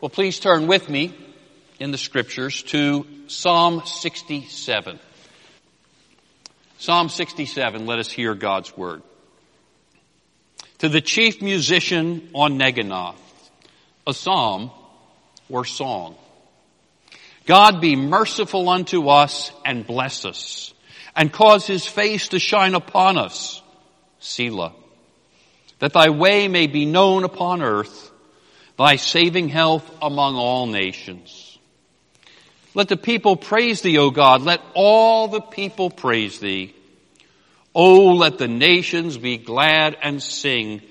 Well, please turn with me in the scriptures to Psalm 67. Psalm 67, let us hear God's word. To the chief musician on Neginoth, a psalm or song. God be merciful unto us and bless us and cause his face to shine upon us. Selah. That thy way may be known upon earth, thy saving health among all nations. Let the people praise thee, O God. Let all the people praise thee. Oh, let the nations be glad and sing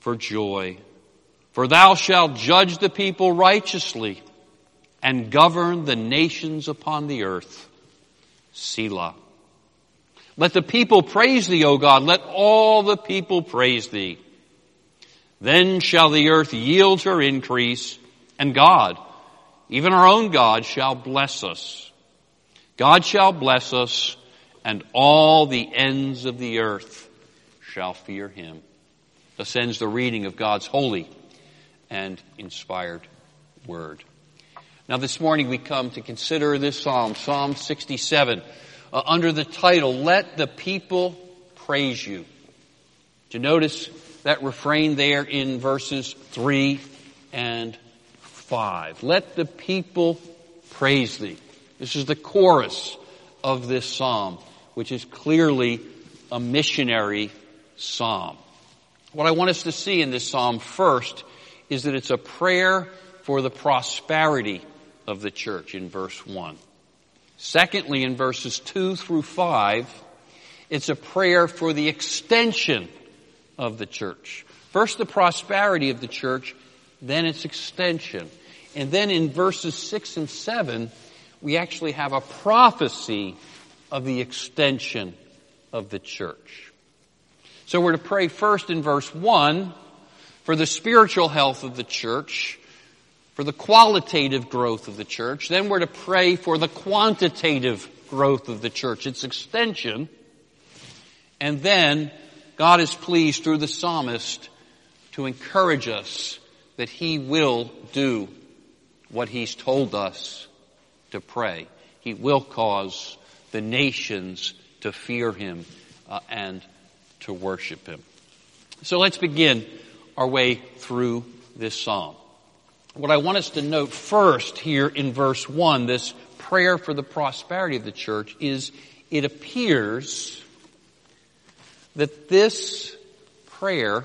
for joy. For thou shalt judge the people righteously and govern the nations upon the earth. Selah. Let the people praise thee, O God. Let all the people praise thee. Then shall the earth yield her increase, and God, even our own God, shall bless us. God shall bless us, and all the ends of the earth shall fear him. Thus ends the reading of God's holy and inspired word. Now this morning we come to consider this psalm, Psalm 67 uh, under the title, Let the People Praise You. You notice that refrain there in verses 3 and 5? Let the people praise thee. This is the chorus of this psalm, which is clearly a missionary psalm. What I want us to see in this psalm first is that it's a prayer for the prosperity of the church in verse 1. Secondly, in verses 2 through 5, it's a prayer for the extension of the church. First, the prosperity of the church, then its extension. And then in verses 6 and 7, we actually have a prophecy of the extension of the church. So we're to pray first in verse 1 for the spiritual health of the church for the qualitative growth of the church. Then we're to pray for the quantitative growth of the church, its extension. And then God is pleased through the psalmist to encourage us that he will do what he's told us to pray. He will cause the nations to fear him uh, and to worship him. So let's begin our way through this psalm. What I want us to note first here in verse 1, this prayer for the prosperity of the church, is it appears that this prayer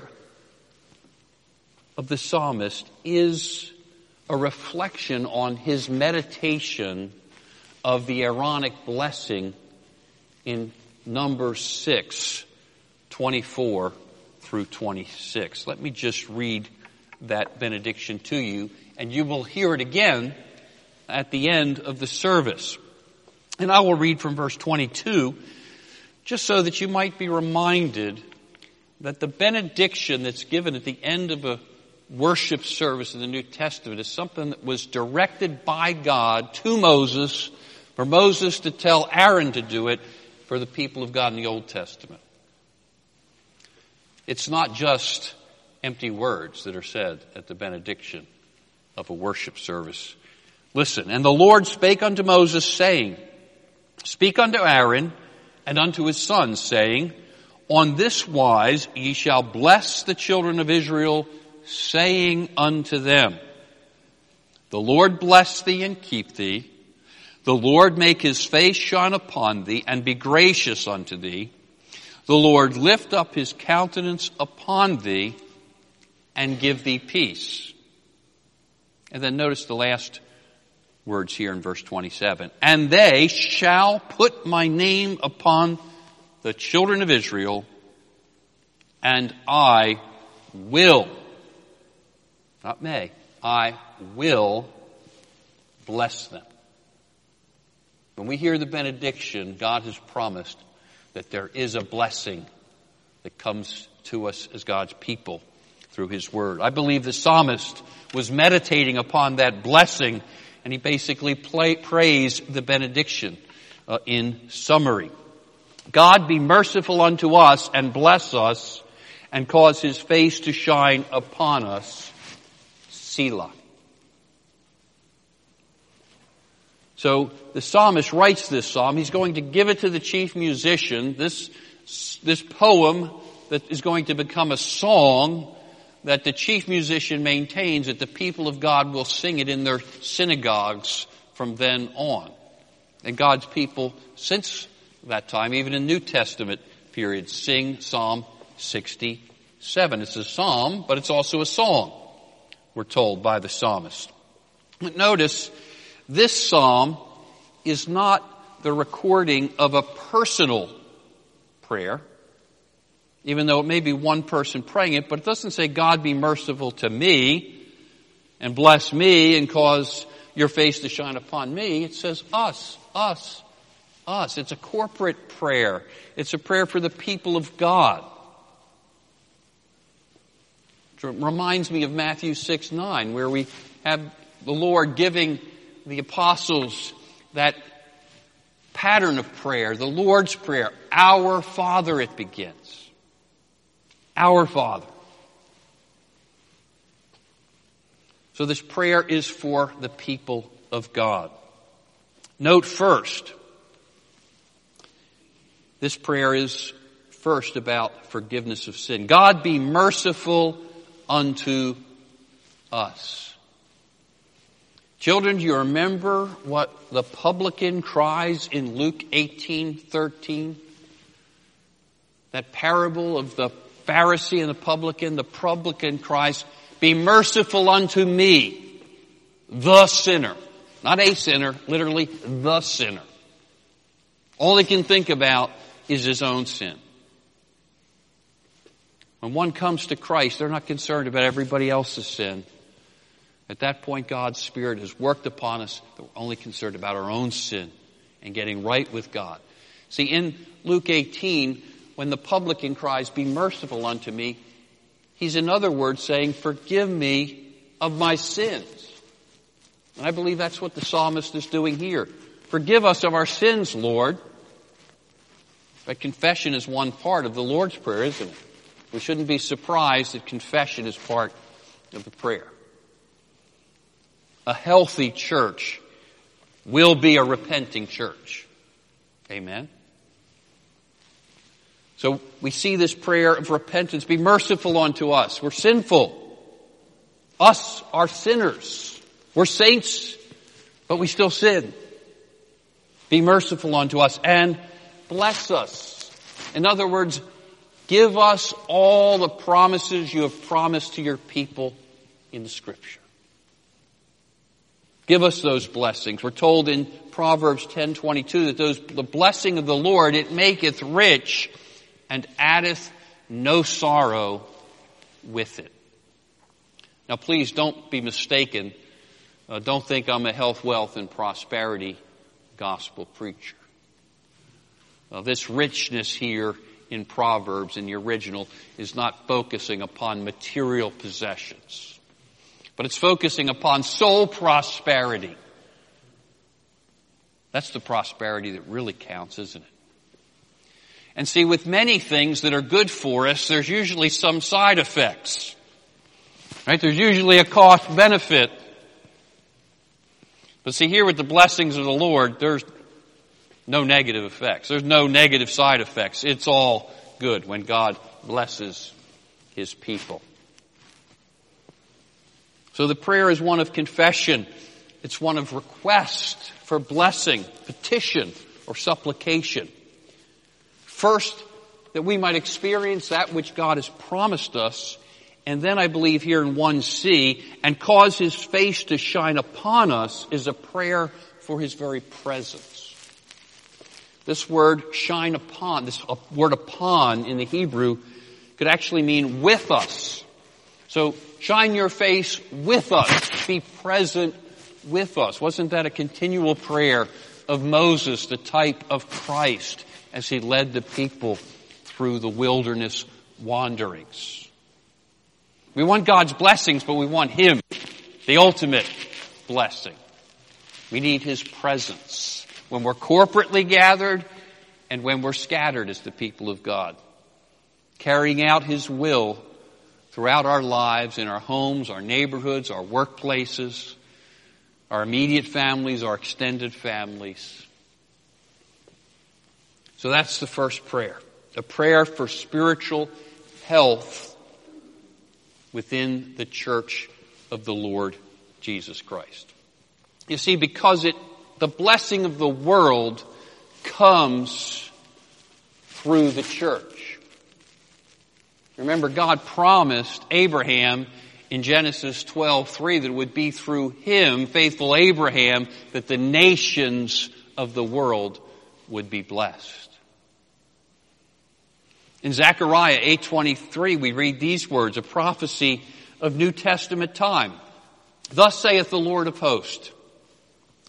of the psalmist is a reflection on his meditation of the Aaronic blessing in number 6, 24 through 26. Let me just read that benediction to you, and you will hear it again at the end of the service. And I will read from verse 22, just so that you might be reminded that the benediction that's given at the end of a worship service in the New Testament is something that was directed by God to Moses, for Moses to tell Aaron to do it for the people of God in the Old Testament. It's not just empty words that are said at the benediction of a worship service. Listen, and the Lord spake unto Moses saying, Speak unto Aaron and unto his sons saying, On this wise ye shall bless the children of Israel, saying unto them, The Lord bless thee and keep thee. The Lord make his face shine upon thee and be gracious unto thee. The Lord lift up his countenance upon thee and give thee peace. And then notice the last words here in verse 27. And they shall put my name upon the children of Israel, and I will, not may, I will bless them. When we hear the benediction, God has promised that there is a blessing that comes to us as God's people through His Word. I believe the psalmist was meditating upon that blessing and he basically play, prays the benediction uh, in summary. God be merciful unto us and bless us and cause his face to shine upon us. Selah. So the psalmist writes this psalm. He's going to give it to the chief musician. This, this poem that is going to become a song that the chief musician maintains that the people of God will sing it in their synagogues from then on. And God's people, since that time, even in New Testament period, sing Psalm 67. It's a psalm, but it's also a song, we're told by the psalmist. But notice, this psalm is not the recording of a personal prayer, even though it may be one person praying it, but it doesn't say, God be merciful to me and bless me and cause your face to shine upon me. It says us, us, us. It's a corporate prayer. It's a prayer for the people of God. It reminds me of Matthew 6, 9, where we have the Lord giving the apostles that pattern of prayer, the Lord's Prayer. Our Father it begins. Our Father. So this prayer is for the people of God. Note first, this prayer is first about forgiveness of sin. God be merciful unto us. Children, do you remember what the publican cries in Luke 18, 13? That parable of the Pharisee and the publican. The publican cries, be merciful unto me, the sinner. Not a sinner, literally the sinner. All he can think about is his own sin. When one comes to Christ, they're not concerned about everybody else's sin. At that point, God's Spirit has worked upon us that we're only concerned about our own sin and getting right with God. See, in Luke 18, when the publican cries, Be merciful unto me, he's in other words saying, Forgive me of my sins. And I believe that's what the psalmist is doing here. Forgive us of our sins, Lord. But confession is one part of the Lord's Prayer, isn't it? We shouldn't be surprised that confession is part of the prayer a healthy church will be a repenting church. Amen. So we see this prayer of repentance. Be merciful unto us. We're sinful. Us are sinners. We're saints, but we still sin. Be merciful unto us and bless us. In other words, give us all the promises you have promised to your people in the scripture. Give us those blessings. We're told in Proverbs 10:22 that those the blessing of the Lord it maketh rich and addeth no sorrow with it. Now please don't be mistaken. Uh, don't think I'm a health, wealth, and prosperity gospel preacher. Uh, this richness here in Proverbs in the original is not focusing upon material possessions but it's focusing upon soul prosperity. That's the prosperity that really counts, isn't it? And see, with many things that are good for us, there's usually some side effects. Right? There's usually a cost benefit. But see, here with the blessings of the Lord, there's no negative effects. There's no negative side effects. It's all good when God blesses His people. So the prayer is one of confession. It's one of request for blessing, petition, or supplication. First, that we might experience that which God has promised us. And then I believe here in 1C, and cause His face to shine upon us is a prayer for His very presence. This word shine upon, this uh, word upon in the Hebrew could actually mean with us. So shine your face with us. Be present with us. Wasn't that a continual prayer of Moses, the type of Christ, as he led the people through the wilderness wanderings? We want God's blessings, but we want Him, the ultimate blessing. We need His presence when we're corporately gathered and when we're scattered as the people of God. Carrying out His will throughout our lives, in our homes, our neighborhoods, our workplaces, our immediate families, our extended families. So that's the first prayer. A prayer for spiritual health within the church of the Lord Jesus Christ. You see, because it, the blessing of the world comes through the church. Remember, God promised Abraham in Genesis 12:3 that it would be through him, faithful Abraham, that the nations of the world would be blessed. In Zechariah 8:23 we read these words, a prophecy of New Testament time. Thus saith the Lord of hosts,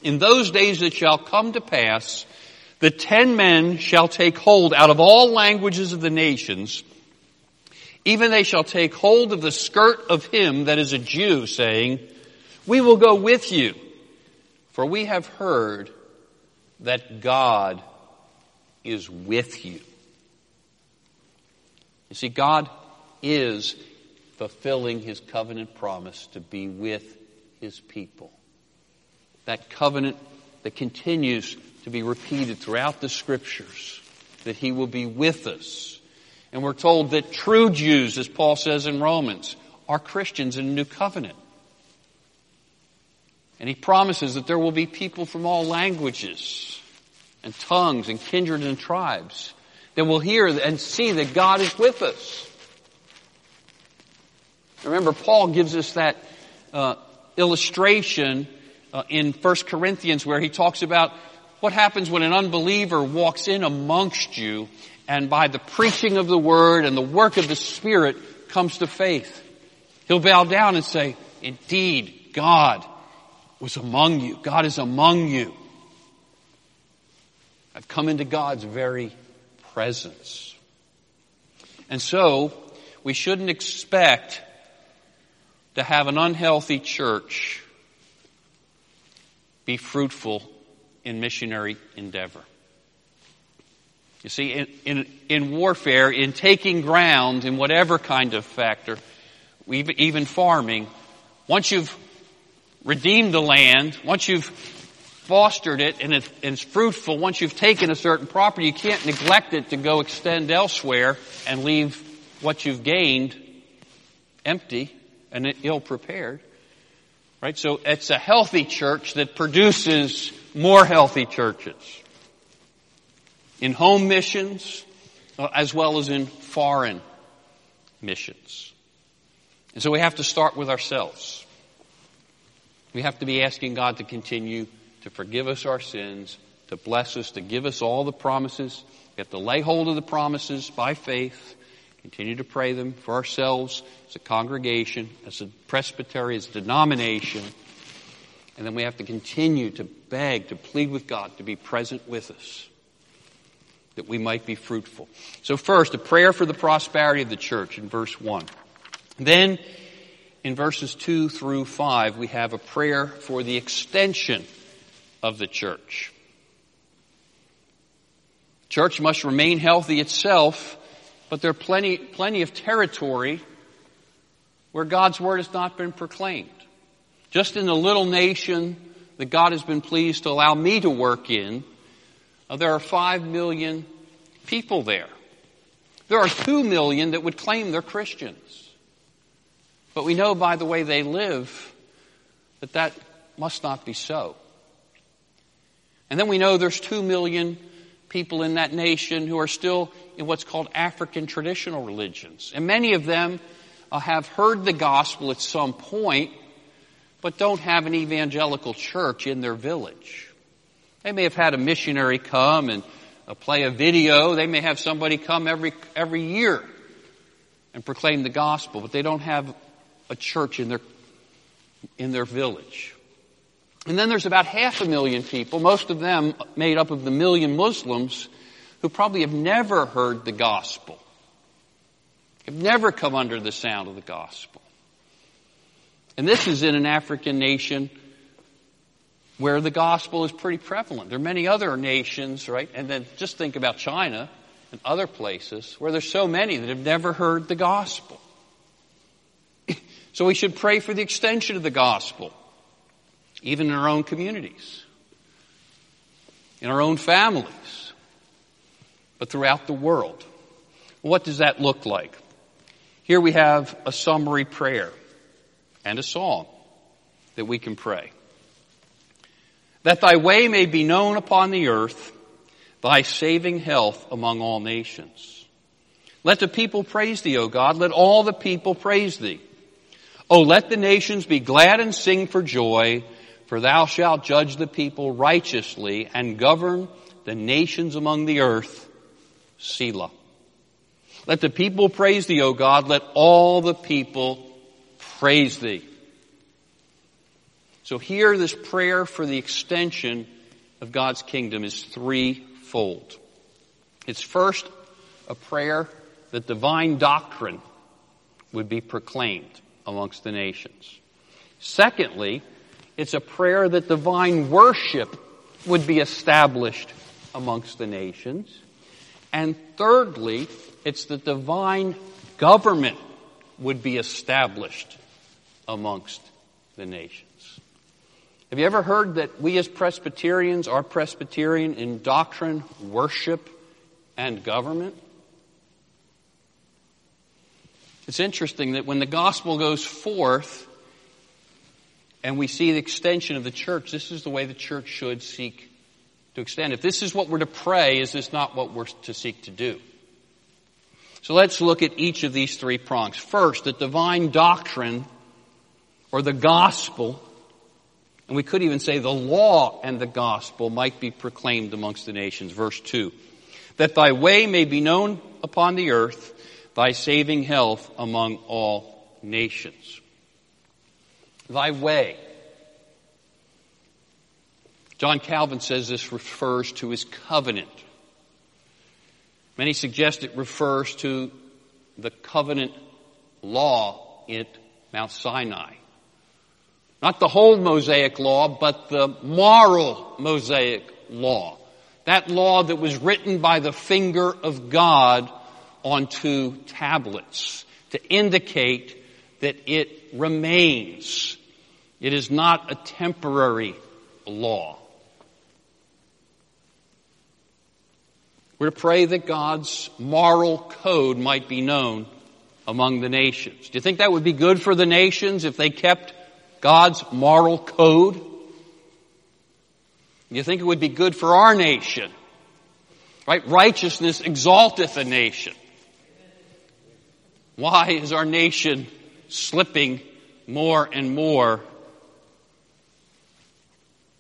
in those days it shall come to pass that ten men shall take hold out of all languages of the nations, even they shall take hold of the skirt of him that is a Jew, saying, We will go with you, for we have heard that God is with you. You see, God is fulfilling his covenant promise to be with his people. That covenant that continues to be repeated throughout the scriptures, that he will be with us. And we're told that true Jews, as Paul says in Romans, are Christians in the new covenant. And he promises that there will be people from all languages and tongues and kindreds and tribes then we'll hear and see that God is with us. Remember, Paul gives us that uh, illustration uh, in 1 Corinthians where he talks about what happens when an unbeliever walks in amongst you and by the preaching of the word and the work of the Spirit comes to faith. He'll bow down and say, indeed, God was among you. God is among you. I've come into God's very presence. And so, we shouldn't expect to have an unhealthy church be fruitful in missionary endeavor. You see, in, in, in, warfare, in taking ground, in whatever kind of factor, even farming, once you've redeemed the land, once you've fostered it and, it's fruitful, once you've taken a certain property, you can't neglect it to go extend elsewhere and leave what you've gained empty and ill prepared. Right? So it's a healthy church that produces more healthy churches. In home missions, uh, as well as in foreign missions. And so we have to start with ourselves. We have to be asking God to continue to forgive us our sins, to bless us, to give us all the promises. We have to lay hold of the promises by faith, continue to pray them for ourselves as a congregation, as a presbytery, as a denomination. And then we have to continue to beg, to plead with God to be present with us, that we might be fruitful. So first, a prayer for the prosperity of the church in verse 1. Then, in verses 2 through 5, we have a prayer for the extension of the church. Church must remain healthy itself, but there are plenty, plenty of territory where God's word has not been proclaimed. Just in the little nation that God has been pleased to allow me to work in, uh, there are five million people there. There are two million that would claim they're Christians. But we know by the way they live that that must not be so. And then we know there's two million people in that nation who are still in what's called African traditional religions. And many of them uh, have heard the gospel at some point, but don't have an evangelical church in their village. They may have had a missionary come and uh, play a video. They may have somebody come every, every year and proclaim the gospel, but they don't have a church in their, in their village. And then there's about half a million people, most of them made up of the million Muslims, who probably have never heard the gospel, have never come under the sound of the gospel. And this is in an African nation where the gospel is pretty prevalent. There are many other nations, right? And then just think about China and other places where there's so many that have never heard the gospel. So we should pray for the extension of the gospel even in our own communities, in our own families, but throughout the world. What does that look like? Here we have a summary prayer and a song that we can pray. That thy way may be known upon the earth, thy saving health among all nations. Let the people praise thee, O God. Let all the people praise thee. O let the nations be glad and sing for joy, for thou shalt judge the people righteously and govern the nations among the earth. Selah. Let the people praise thee, O God. Let all the people praise thee. So here this prayer for the extension of God's kingdom is threefold. It's first a prayer that divine doctrine would be proclaimed amongst the nations. Secondly, it's a prayer that divine worship would be established amongst the nations. And thirdly, it's that divine government would be established amongst the nations. Have you ever heard that we as Presbyterians are Presbyterian in doctrine, worship, and government? It's interesting that when the gospel goes forth and we see the extension of the church, this is the way the church should seek to extend. If this is what we're to pray, is this not what we're to seek to do? So let's look at each of these three prongs. First, the divine doctrine or the gospel, and we could even say the law and the gospel might be proclaimed amongst the nations. Verse 2. That thy way may be known upon the earth, thy saving health among all nations. Thy way. John Calvin says this refers to his covenant Many suggest it refers to the covenant law at Mount Sinai. Not the whole Mosaic law, but the moral Mosaic law. That law that was written by the finger of God onto tablets to indicate that it remains. It is not a temporary law. We're to pray that God's moral code might be known among the nations. Do you think that would be good for the nations if they kept God's moral code? Do you think it would be good for our nation? Right? Righteousness exalteth a nation. Why is our nation slipping more and more?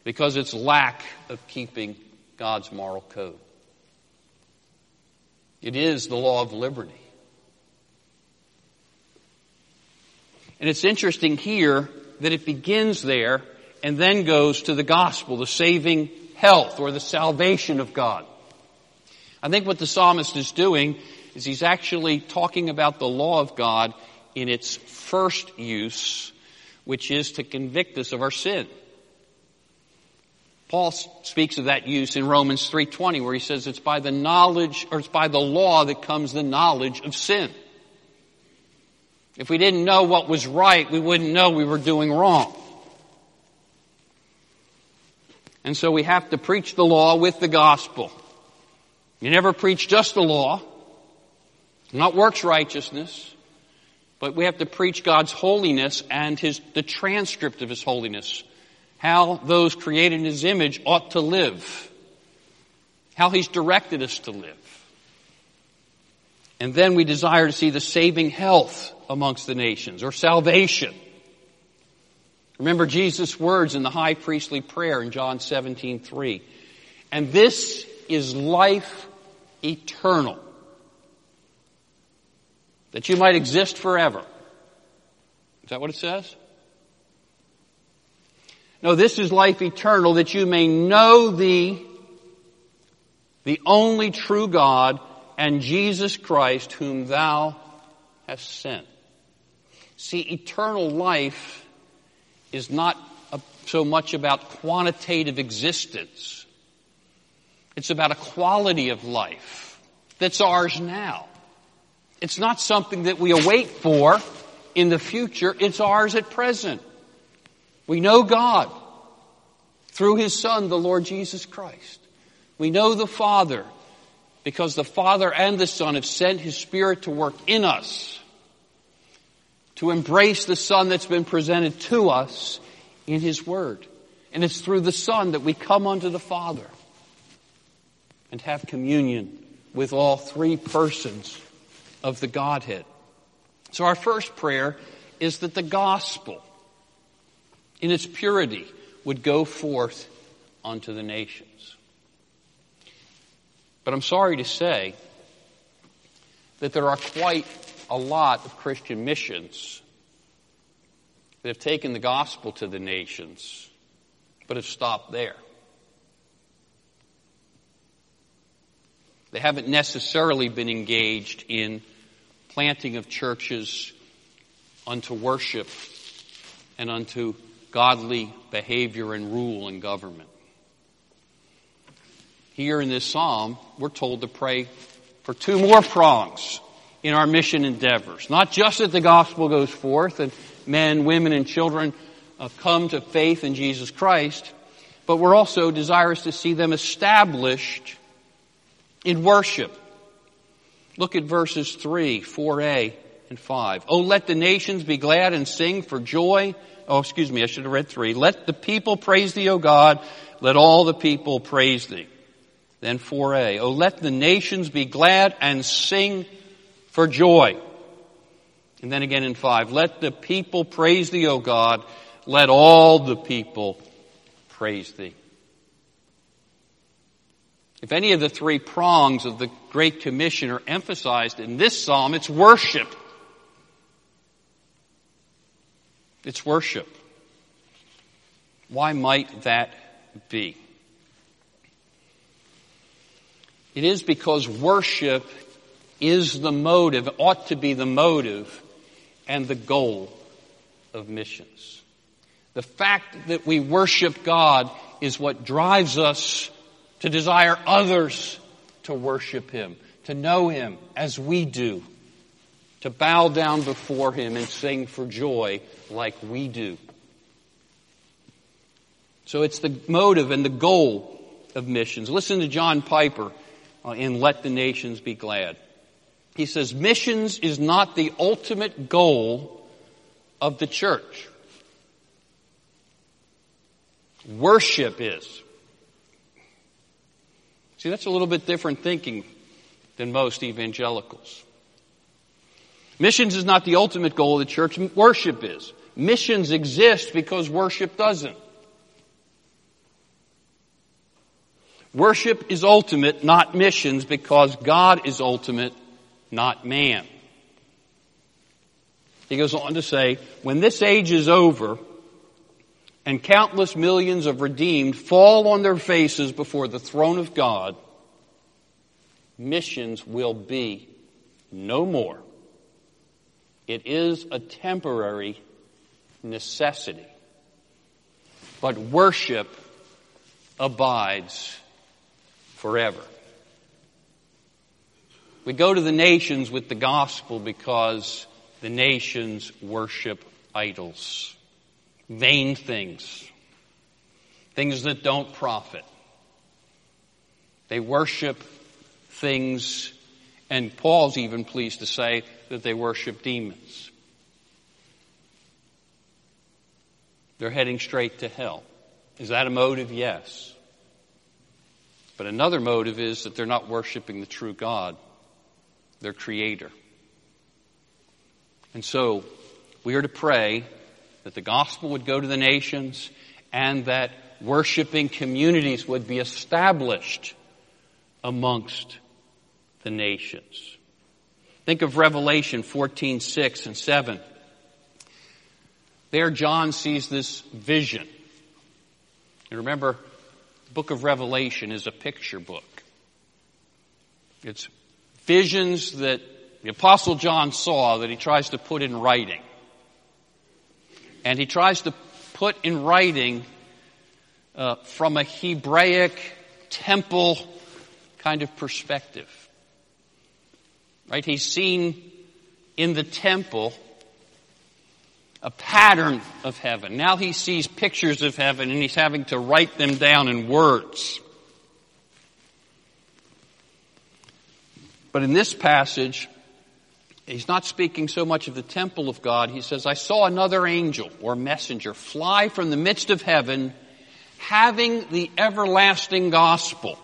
Because its lack of keeping God's moral code. It is the law of liberty. And it's interesting here that it begins there and then goes to the gospel, the saving health or the salvation of God. I think what the psalmist is doing is he's actually talking about the law of God in its first use, which is to convict us of our sin. Paul speaks of that use in Romans 3:20 where he says it's by the knowledge or it's by the law that comes the knowledge of sin. If we didn't know what was right, we wouldn't know we were doing wrong. And so we have to preach the law with the gospel. You never preach just the law, not works righteousness, but we have to preach God's holiness and his, the transcript of his holiness how those created in His image ought to live, how He's directed us to live. And then we desire to see the saving health amongst the nations, or salvation. Remember Jesus' words in the high priestly prayer in John 17, 3. And this is life eternal. That you might exist forever. Is that what it says? No, this is life eternal that you may know thee, the only true God, and Jesus Christ whom thou hast sent. See, eternal life is not so much about quantitative existence. It's about a quality of life that's ours now. It's not something that we await for in the future. It's ours at present. We know God. through his Son, the Lord Jesus Christ. We know the Father because the Father and the Son have sent his Spirit to work in us, to embrace the Son that's been presented to us in his Word. And it's through the Son that we come unto the Father and have communion with all three persons of the Godhead. So our first prayer is that the gospel in its purity would go forth unto the nations. But I'm sorry to say that there are quite a lot of Christian missions that have taken the gospel to the nations, but have stopped there. They haven't necessarily been engaged in planting of churches unto worship and unto godly behavior and rule and government. Here in this psalm, we're told to pray for two more prongs in our mission endeavors. Not just that the gospel goes forth and men, women, and children uh, come to faith in Jesus Christ, but we're also desirous to see them established in worship. Look at verses 3, 4a, and 5. Oh, let the nations be glad and sing for joy. Oh, excuse me, I should have read 3. Let the people praise thee, O God. Let all the people praise thee. Then 4a. Oh, let the nations be glad and sing for joy. And then again in 5. Let the people praise thee, O God. Let all the people praise thee. If any of the three prongs of the Great Commission are emphasized in this psalm, it's worship. It's worship. Why might that be? It is because worship is the motive, ought to be the motive and the goal of missions. The fact that we worship God is what drives us to desire others to worship Him, to know Him as we do, to bow down before Him and sing for joy like we do. So it's the motive and the goal of missions. Listen to John Piper uh, in Let the Nations Be Glad. He says, missions is not the ultimate goal of the church. Worship is. See, that's a little bit different thinking than most evangelicals. Missions is not the ultimate goal of the church, worship is. Missions exist because worship doesn't. Worship is ultimate, not missions, because God is ultimate, not man. He goes on to say, when this age is over, and countless millions of redeemed fall on their faces before the throne of God, missions will be no more. It is a temporary necessity. But worship abides forever. We go to the nations with the gospel because the nations worship idols vain things, things that don't profit. They worship things, and Paul's even pleased to say that they worship demons. They're heading straight to hell. Is that a motive? Yes. But another motive is that they're not worshiping the true God, their creator. And so, we are to pray that the gospel would go to the nations and that worshiping communities would be established amongst the nations. Think of Revelation 14, 6 and 7. There John sees this vision. And remember, the book of Revelation is a picture book. It's visions that the apostle John saw that he tries to put in writing. And he tries to put in writing uh, from a Hebraic temple kind of perspective. Right? He's seen in the temple a pattern of heaven. Now he sees pictures of heaven and he's having to write them down in words. But in this passage, he's not speaking so much of the temple of God. He says, I saw another angel or messenger fly from the midst of heaven having the everlasting gospel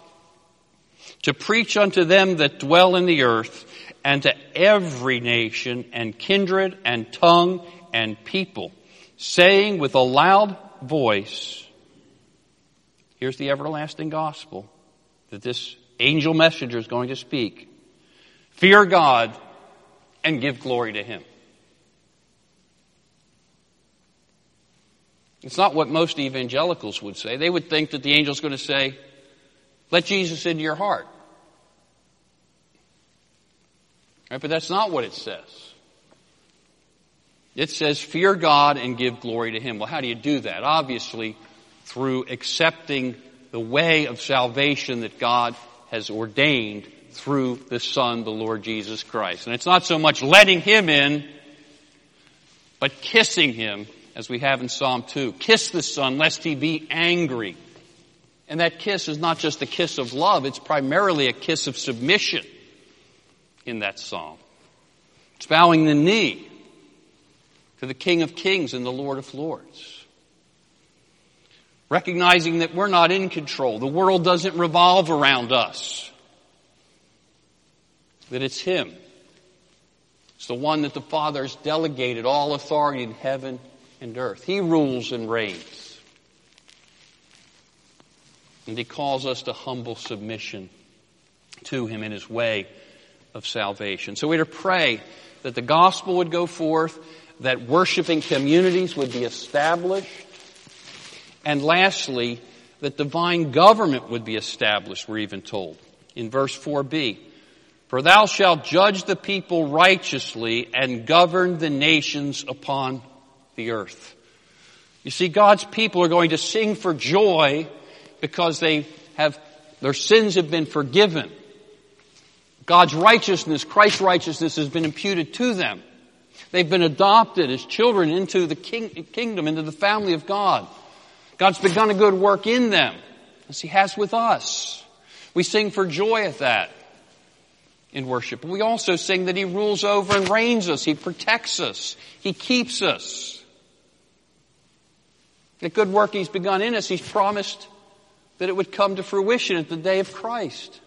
to preach unto them that dwell in the earth and to every nation and kindred and tongue and people, saying with a loud voice, here's the everlasting gospel that this angel messenger is going to speak. Fear God and give glory to Him. It's not what most evangelicals would say. They would think that the angel's going to say, let Jesus into your heart. Right? But that's not what it says. It says, fear God and give glory to Him. Well, how do you do that? Obviously, through accepting the way of salvation that God has ordained through the Son, the Lord Jesus Christ. And it's not so much letting Him in, but kissing Him, as we have in Psalm 2. Kiss the Son, lest He be angry. And that kiss is not just a kiss of love, it's primarily a kiss of submission in that psalm. It's bowing the knee to the King of Kings and the Lord of Lords. Recognizing that we're not in control. The world doesn't revolve around us. That it's Him. It's the one that the Father has delegated all authority in heaven and earth. He rules and reigns. And He calls us to humble submission to Him in His way of salvation. So we're to pray that the gospel would go forth that worshiping communities would be established. And lastly, that divine government would be established, we're even told. In verse 4b, For thou shalt judge the people righteously and govern the nations upon the earth. You see, God's people are going to sing for joy because they have, their sins have been forgiven. God's righteousness, Christ's righteousness has been imputed to them. They've been adopted as children into the king, kingdom, into the family of God. God's begun a good work in them, as He has with us. We sing for joy at that in worship. We also sing that He rules over and reigns us. He protects us. He keeps us. The good work He's begun in us, He's promised that it would come to fruition at the day of Christ.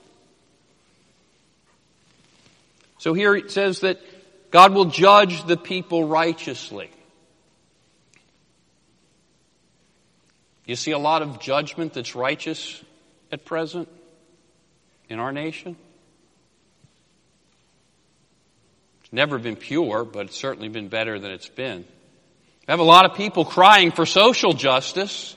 So here it says that God will judge the people righteously. You see a lot of judgment that's righteous at present in our nation? It's never been pure, but it's certainly been better than it's been. We have a lot of people crying for social justice.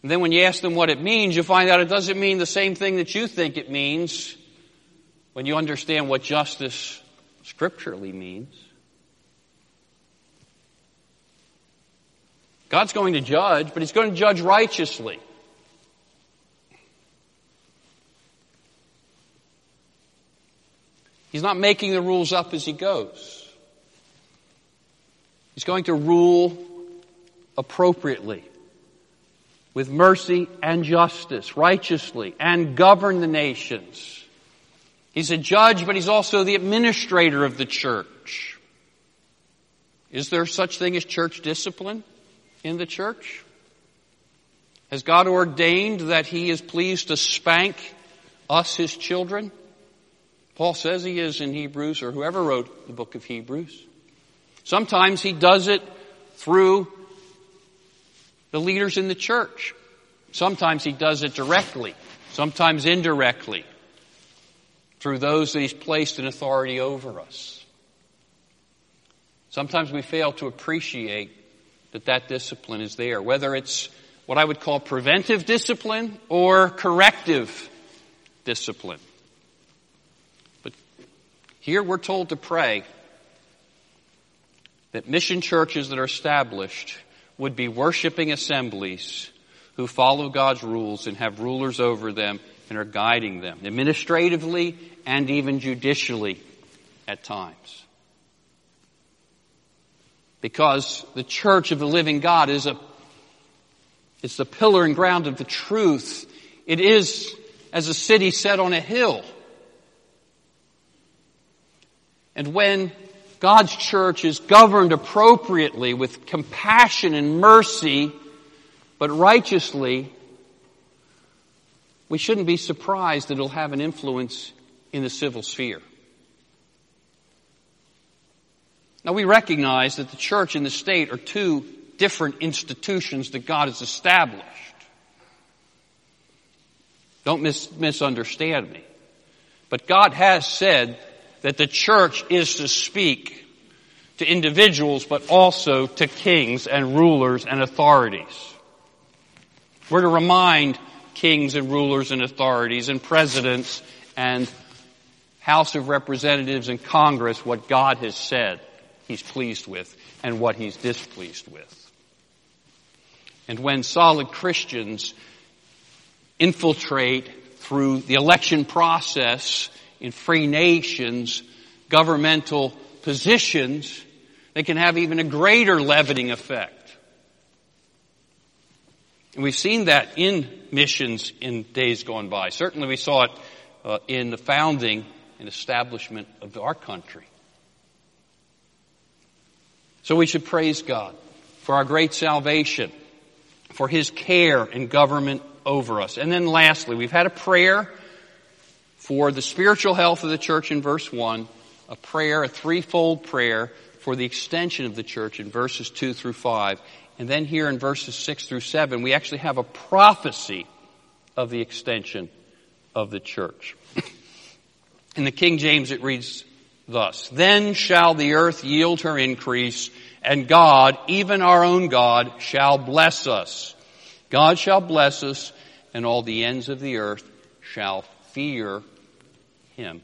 And then when you ask them what it means, you find out it doesn't mean the same thing that you think it means when you understand what justice scripturally means. God's going to judge, but He's going to judge righteously. He's not making the rules up as He goes. He's going to rule appropriately with mercy and justice, righteously, and govern the nations. He's a judge, but he's also the administrator of the church. Is there such thing as church discipline in the church? Has God ordained that he is pleased to spank us, his children? Paul says he is in Hebrews, or whoever wrote the book of Hebrews. Sometimes he does it through the leaders in the church. Sometimes he does it directly, sometimes indirectly through those that He's placed in authority over us. Sometimes we fail to appreciate that that discipline is there, whether it's what I would call preventive discipline or corrective discipline. But here we're told to pray that mission churches that are established would be worshiping assemblies who follow God's rules and have rulers over them and are guiding them administratively and even judicially at times. Because the church of the living God is a, it's the pillar and ground of the truth. It is as a city set on a hill. And when God's church is governed appropriately with compassion and mercy, but righteously, we shouldn't be surprised that it'll have an influence in the civil sphere. Now we recognize that the church and the state are two different institutions that God has established. Don't mis- misunderstand me. But God has said that the church is to speak to individuals, but also to kings and rulers and authorities. We're to remind kings and rulers and authorities and presidents and House of Representatives and Congress what God has said he's pleased with and what he's displeased with. And when solid Christians infiltrate through the election process in free nations governmental positions, they can have even a greater leavening effect. And we've seen that in missions in days gone by. Certainly we saw it uh, in the founding and establishment of our country. So we should praise God for our great salvation, for His care and government over us. And then lastly, we've had a prayer for the spiritual health of the church in verse 1, a prayer, a threefold prayer for the extension of the church in verses 2 through 5. And then here in verses 6 through 7, we actually have a prophecy of the extension of the church. In the King James it reads thus, Then shall the earth yield her increase, and God, even our own God, shall bless us. God shall bless us, and all the ends of the earth shall fear him.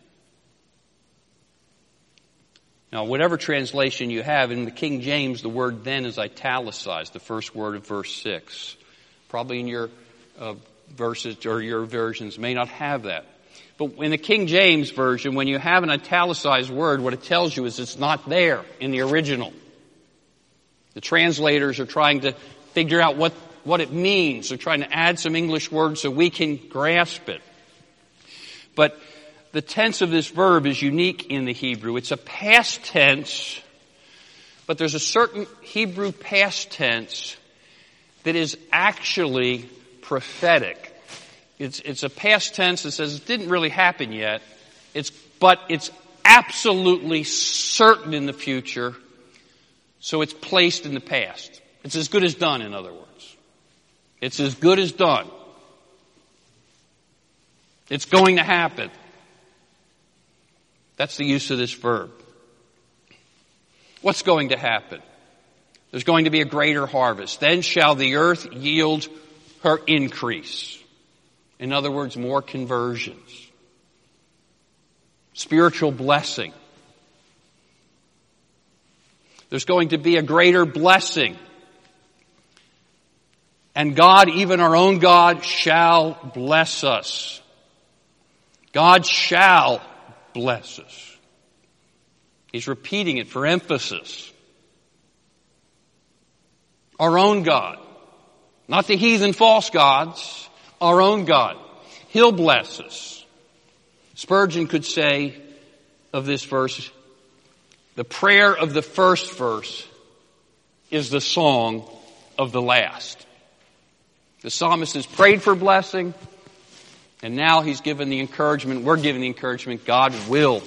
Now, whatever translation you have, in the King James, the word then is italicized, the first word of verse 6. Probably in your uh, verses or your versions may not have that. But in the King James Version, when you have an italicized word, what it tells you is it's not there in the original. The translators are trying to figure out what, what it means. They're trying to add some English words so we can grasp it. But the tense of this verb is unique in the Hebrew. It's a past tense, but there's a certain Hebrew past tense that is actually prophetic. It's, it's a past tense that says it didn't really happen yet. It's, but it's absolutely certain in the future. So it's placed in the past. It's as good as done, in other words. It's as good as done. It's going to happen. That's the use of this verb. What's going to happen? There's going to be a greater harvest. Then shall the earth yield her increase. In other words, more conversions. Spiritual blessing. There's going to be a greater blessing. And God, even our own God, shall bless us. God shall bless us. He's repeating it for emphasis. Our own God. Not the heathen false gods our own God. He'll bless us. Spurgeon could say of this verse, the prayer of the first verse is the song of the last. The psalmist has prayed for blessing, and now he's given the encouragement, we're given the encouragement, God will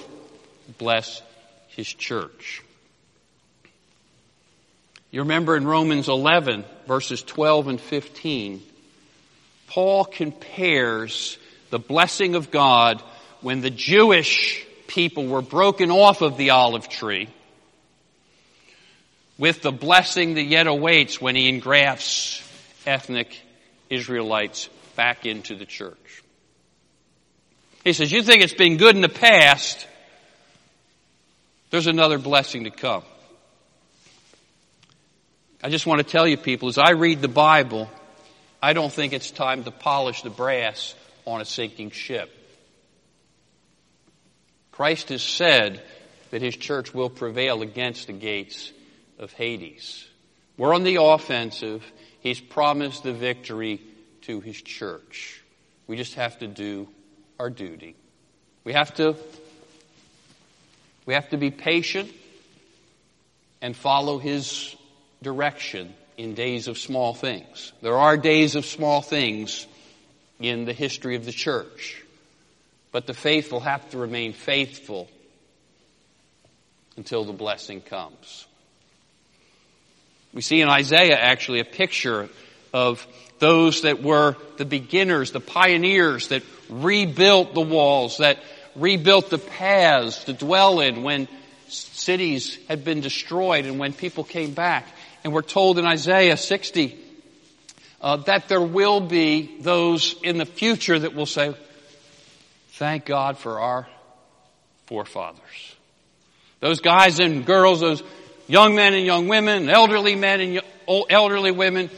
bless his church. You remember in Romans 11, verses 12 and 15, Paul compares the blessing of God when the Jewish people were broken off of the olive tree with the blessing that yet awaits when he engrafts ethnic Israelites back into the church. He says, you think it's been good in the past, there's another blessing to come. I just want to tell you people, as I read the Bible, I don't think it's time to polish the brass on a sinking ship. Christ has said that his church will prevail against the gates of Hades. We're on the offensive. He's promised the victory to his church. We just have to do our duty. We have to we have to be patient and follow his direction in days of small things. There are days of small things in the history of the church. But the faithful have to remain faithful until the blessing comes. We see in Isaiah actually a picture of those that were the beginners, the pioneers that rebuilt the walls, that rebuilt the paths to dwell in when cities had been destroyed and when people came back. And we're told in Isaiah 60 uh, that there will be those in the future that will say, thank God for our forefathers. Those guys and girls, those young men and young women, elderly men and elderly women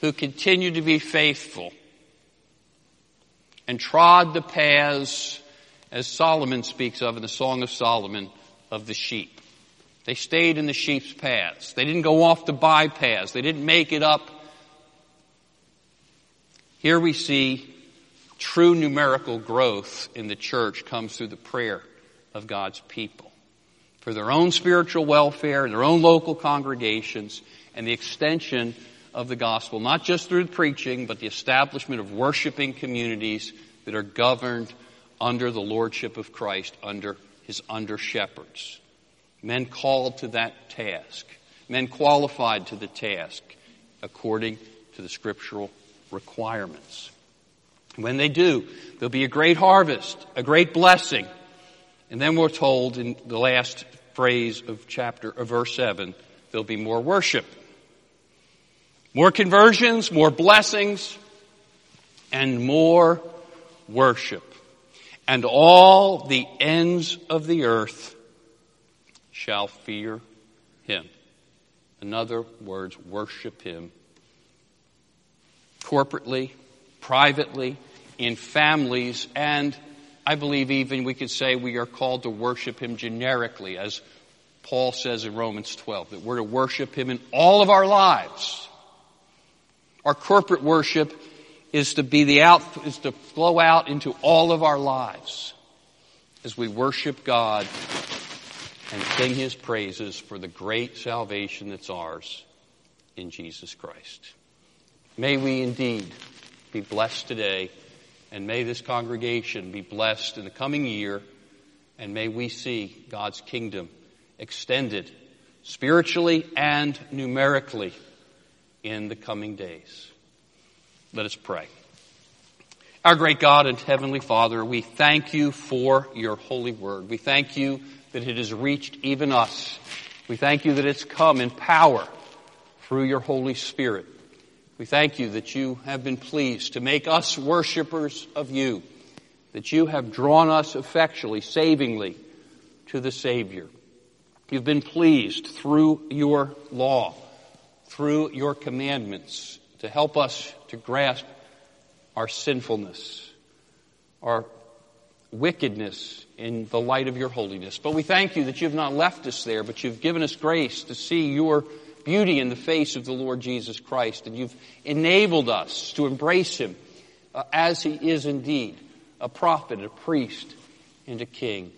who continue to be faithful and trod the paths as Solomon speaks of in the Song of Solomon of the sheep. They stayed in the sheep's paths. They didn't go off the bypaths. They didn't make it up. Here we see true numerical growth in the church comes through the prayer of God's people for their own spiritual welfare, their own local congregations, and the extension of the gospel, not just through preaching, but the establishment of worshiping communities that are governed under the lordship of Christ, under his under shepherds. Men called to that task, men qualified to the task according to the scriptural requirements. When they do, there'll be a great harvest, a great blessing. And then we're told in the last phrase of chapter, of verse 7, there'll be more worship. More conversions, more blessings, and more worship. And all the ends of the earth shall fear him. In other words, worship him corporately, privately, in families, and I believe even we could say we are called to worship Him generically, as Paul says in Romans 12, that we're to worship Him in all of our lives. Our corporate worship is to be the out, is to flow out into all of our lives as we worship God and sing His praises for the great salvation that's ours in Jesus Christ. May we indeed be blessed today and may this congregation be blessed in the coming year, and may we see God's kingdom extended spiritually and numerically in the coming days. Let us pray. Our great God and Heavenly Father, we thank you for your holy word. We thank you that it has reached even us. We thank you that it's come in power through your Holy Spirit. We thank you that you have been pleased to make us worshipers of you, that you have drawn us effectually, savingly to the Savior. You've been pleased through your law, through your commandments, to help us to grasp our sinfulness, our wickedness in the light of your holiness. But we thank you that you've not left us there, but you've given us grace to see your beauty in the face of the Lord Jesus Christ, and you've enabled us to embrace him uh, as he is indeed a prophet, a priest, and a king.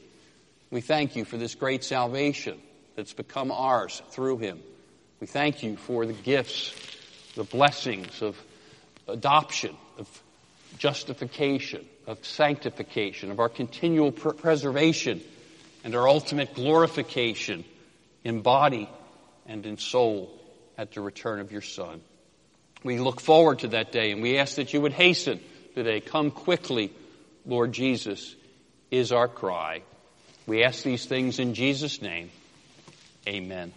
We thank you for this great salvation that's become ours through him. We thank you for the gifts, the blessings of adoption, of justification, of sanctification, of our continual preservation, and our ultimate glorification in body and in soul at the return of your Son. We look forward to that day and we ask that you would hasten today. Come quickly, Lord Jesus, is our cry. We ask these things in Jesus' name. Amen.